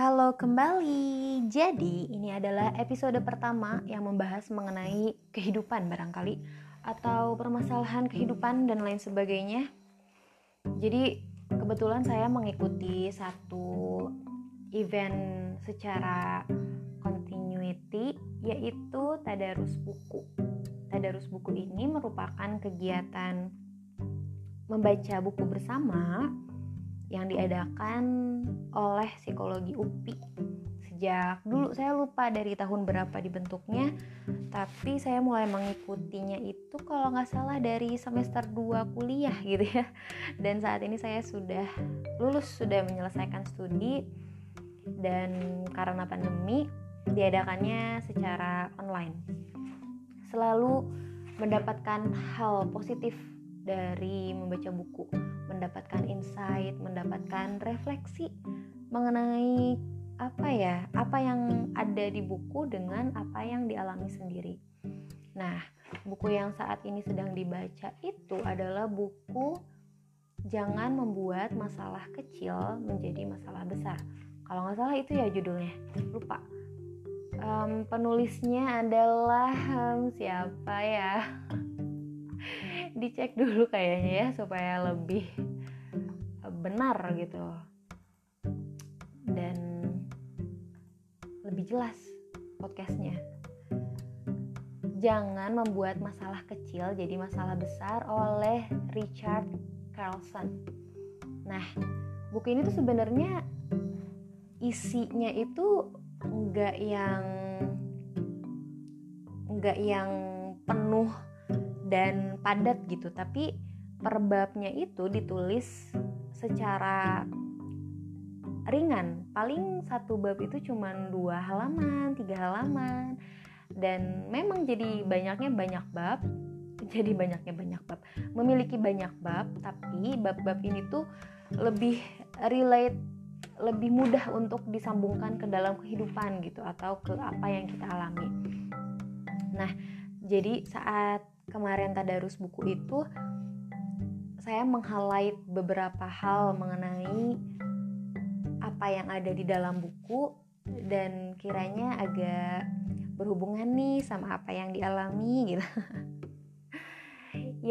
Halo kembali. Jadi, ini adalah episode pertama yang membahas mengenai kehidupan barangkali atau permasalahan kehidupan dan lain sebagainya. Jadi, kebetulan saya mengikuti satu event secara continuity yaitu Tadarus Buku. Tadarus Buku ini merupakan kegiatan membaca buku bersama yang diadakan oleh psikologi UPI sejak dulu saya lupa dari tahun berapa dibentuknya tapi saya mulai mengikutinya itu kalau nggak salah dari semester 2 kuliah gitu ya. Dan saat ini saya sudah lulus sudah menyelesaikan studi. Dan karena pandemi diadakannya secara online. Selalu mendapatkan hal positif dari membaca buku, mendapatkan insight, mendapatkan refleksi mengenai apa ya, apa yang ada di buku dengan apa yang dialami sendiri. Nah, buku yang saat ini sedang dibaca itu adalah buku Jangan Membuat Masalah Kecil Menjadi Masalah Besar. Kalau nggak salah itu ya judulnya, lupa. Um, penulisnya adalah um, siapa ya? Dicek dulu kayaknya ya supaya lebih benar gitu. Dan lebih jelas podcastnya. Jangan membuat masalah kecil jadi masalah besar oleh Richard Carlson. Nah buku ini tuh sebenarnya isinya itu enggak yang enggak yang penuh dan padat gitu. Tapi perbabnya itu ditulis secara ringan. Paling satu bab itu cuma dua halaman tiga halaman. Dan memang jadi banyaknya banyak bab jadi banyaknya banyak bab. Memiliki banyak bab tapi bab-bab ini tuh lebih relate lebih mudah untuk disambungkan ke dalam kehidupan gitu atau ke apa yang kita alami. Nah jadi saat kemarin tadarus buku itu saya meng-highlight beberapa hal mengenai apa yang ada di dalam buku dan kiranya agak berhubungan nih sama apa yang dialami gitu.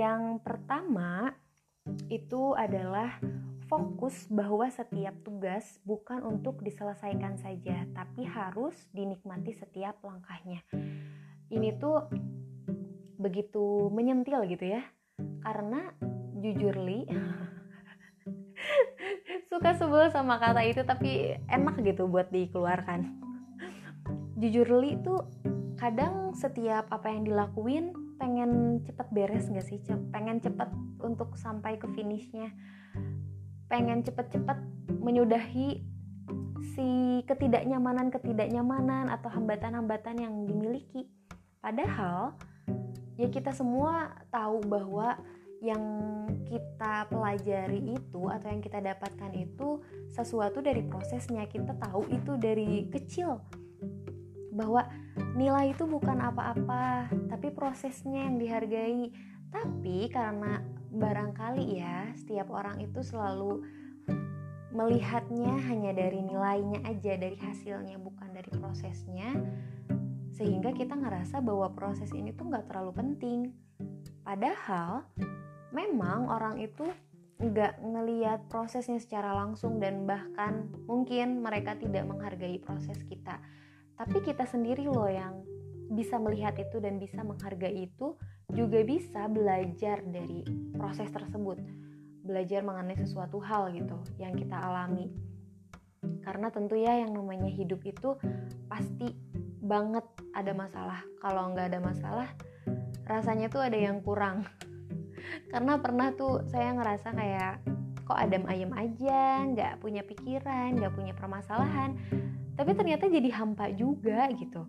yang pertama itu adalah fokus bahwa setiap tugas bukan untuk diselesaikan saja, tapi harus dinikmati setiap langkahnya. Ini tuh begitu menyentil gitu ya. Karena jujur li suka sebel sama kata itu tapi enak gitu buat dikeluarkan. Jujur li itu kadang setiap apa yang dilakuin pengen cepet beres gak sih? Pengen cepet untuk sampai ke finishnya. Pengen cepet-cepet menyudahi si ketidaknyamanan ketidaknyamanan atau hambatan-hambatan yang dimiliki. Padahal ya kita semua tahu bahwa yang kita pelajari itu atau yang kita dapatkan itu sesuatu dari prosesnya. Kita tahu itu dari kecil. Bahwa nilai itu bukan apa-apa tapi prosesnya yang dihargai. Tapi karena barangkali ya setiap orang itu selalu melihatnya hanya dari nilainya aja dari hasilnya bukan dari prosesnya sehingga kita ngerasa bahwa proses ini tuh nggak terlalu penting. Padahal memang orang itu nggak ngeliat prosesnya secara langsung dan bahkan mungkin mereka tidak menghargai proses kita. Tapi kita sendiri loh yang bisa melihat itu dan bisa menghargai itu juga bisa belajar dari proses tersebut. Belajar mengenai sesuatu hal gitu yang kita alami. Karena tentu ya yang namanya hidup itu pasti banget ada masalah. Kalau nggak ada masalah rasanya tuh ada yang kurang. Karena pernah tuh saya ngerasa kayak kok adem ayem aja nggak punya pikiran nggak punya permasalahan. Tapi ternyata jadi hampa juga gitu.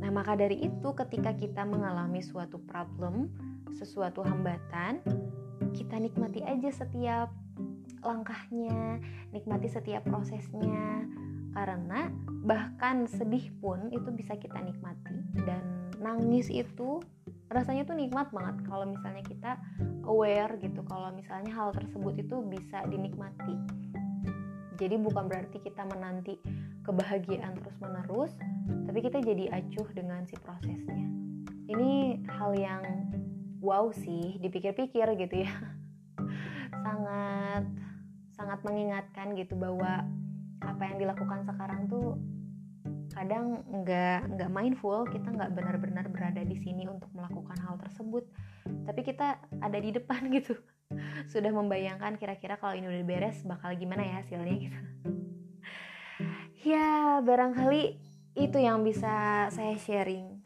Nah maka dari itu ketika kita mengalami suatu problem sesuatu hambatan kita nikmati aja setiap langkahnya nikmati setiap prosesnya karena bahkan sedih pun itu bisa kita nikmati. Dan nangis itu rasanya tuh nikmat banget kalau misalnya kita aware gitu. Kalau misalnya hal tersebut itu bisa dinikmati. Jadi bukan berarti kita menanti kebahagiaan terus menerus tapi kita jadi acuh dengan si prosesnya. Ini hal yang wow sih dipikir-pikir gitu ya. Sangat sangat mengingatkan gitu bahwa apa yang dilakukan sekarang tuh kadang nggak nggak mindful kita nggak benar-benar berada di sini untuk melakukan hal tersebut. Tapi kita ada di depan gitu. Sudah membayangkan kira-kira kalau ini udah beres bakal gimana ya hasilnya gitu. Ya barangkali itu yang bisa saya sharing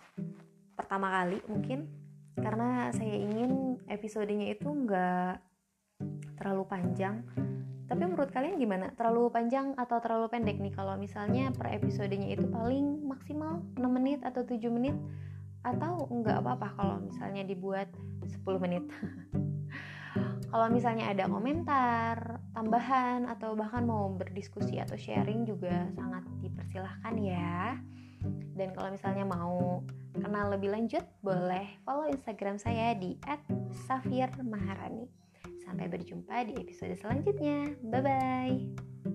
pertama kali mungkin. Karena saya ingin episodenya itu nggak terlalu panjang tapi menurut kalian gimana? Terlalu panjang atau terlalu pendek nih kalau misalnya per episodenya itu paling maksimal 6 menit atau 7 menit atau nggak apa-apa kalau misalnya dibuat 10 menit. kalau misalnya ada komentar, tambahan atau bahkan mau berdiskusi atau sharing juga sangat dipersilahkan ya. Dan kalau misalnya mau kenal lebih lanjut, boleh follow Instagram saya di @safirmaharani. Sampai berjumpa di episode selanjutnya. Bye bye.